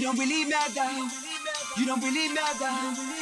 You don't really matter. You don't really matter.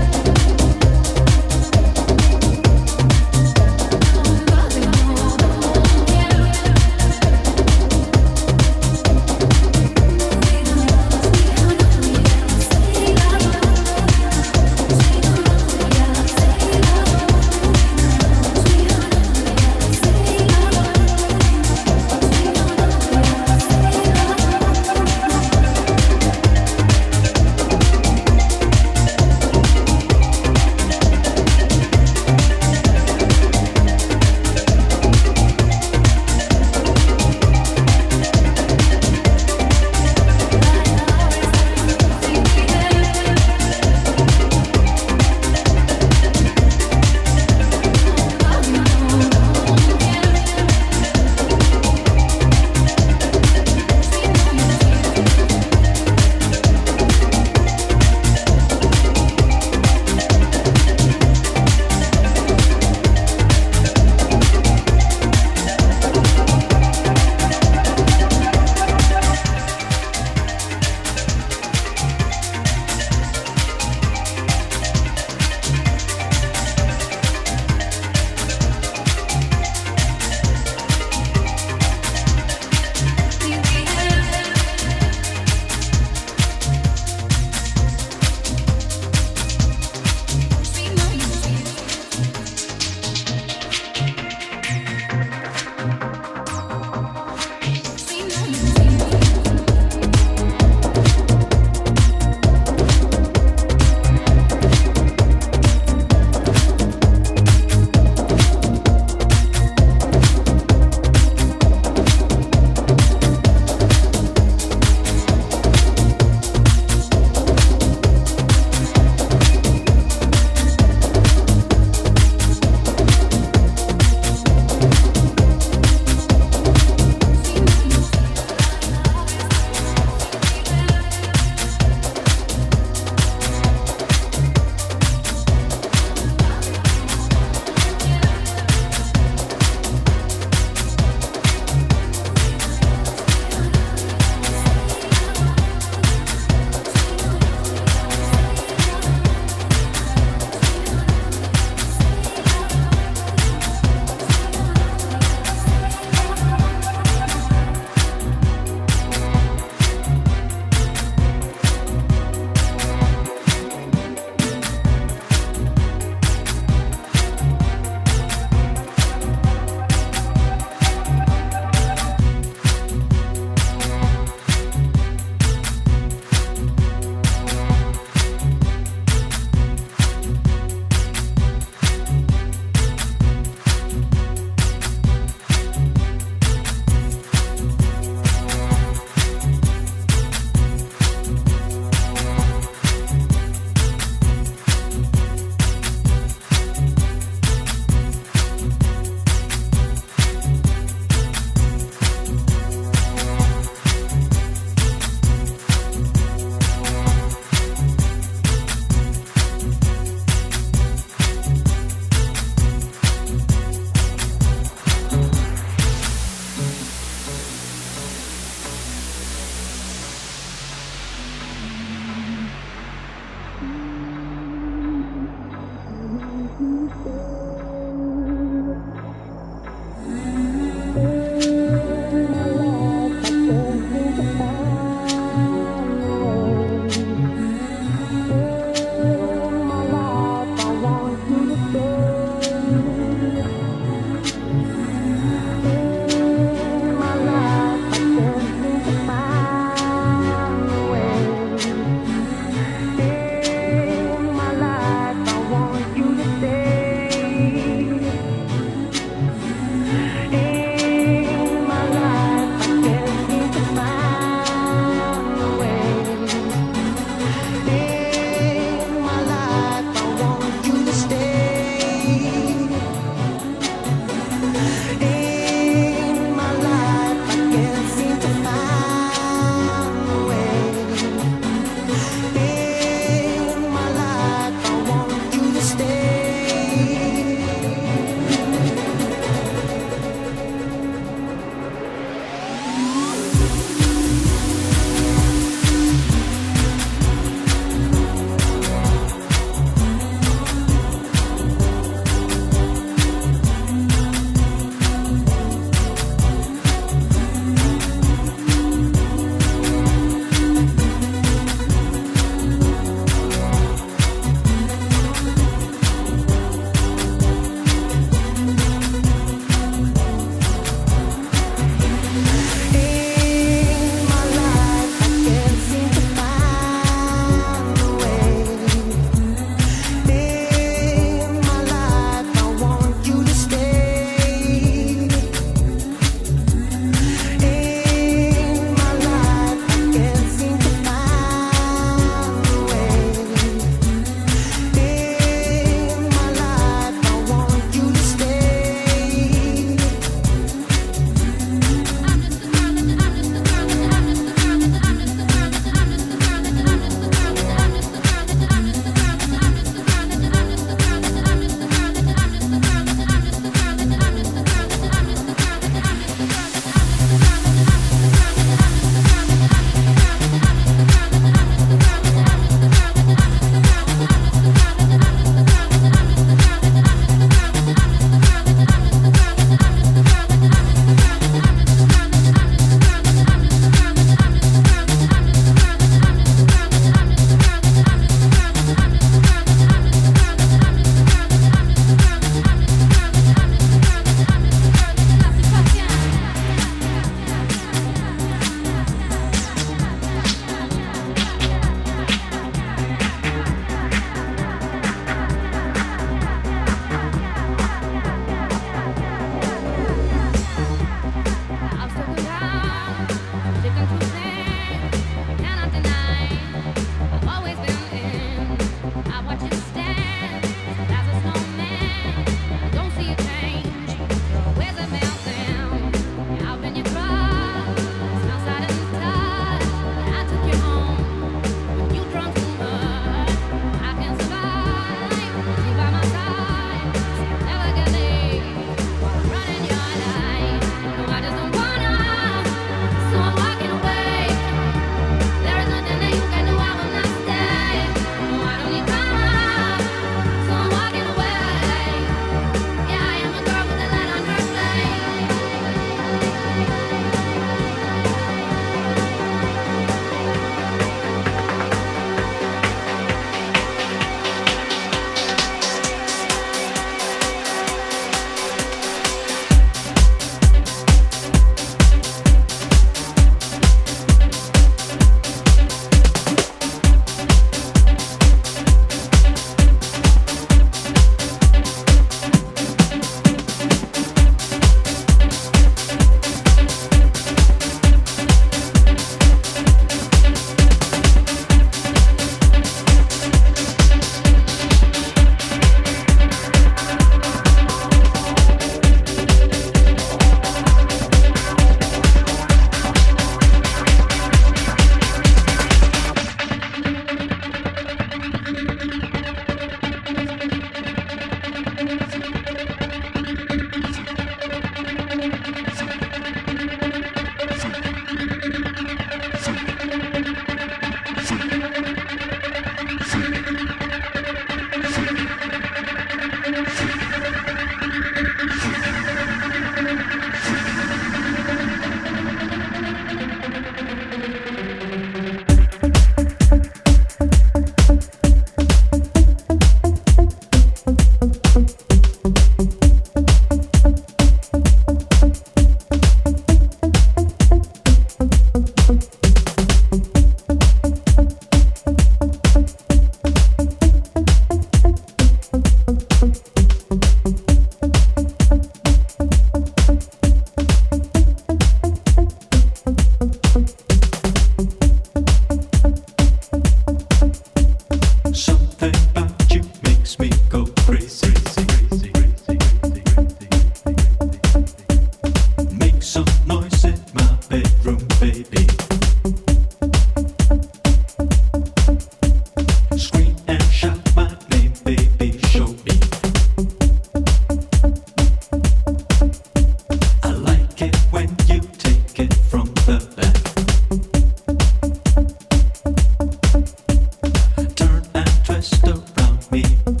me.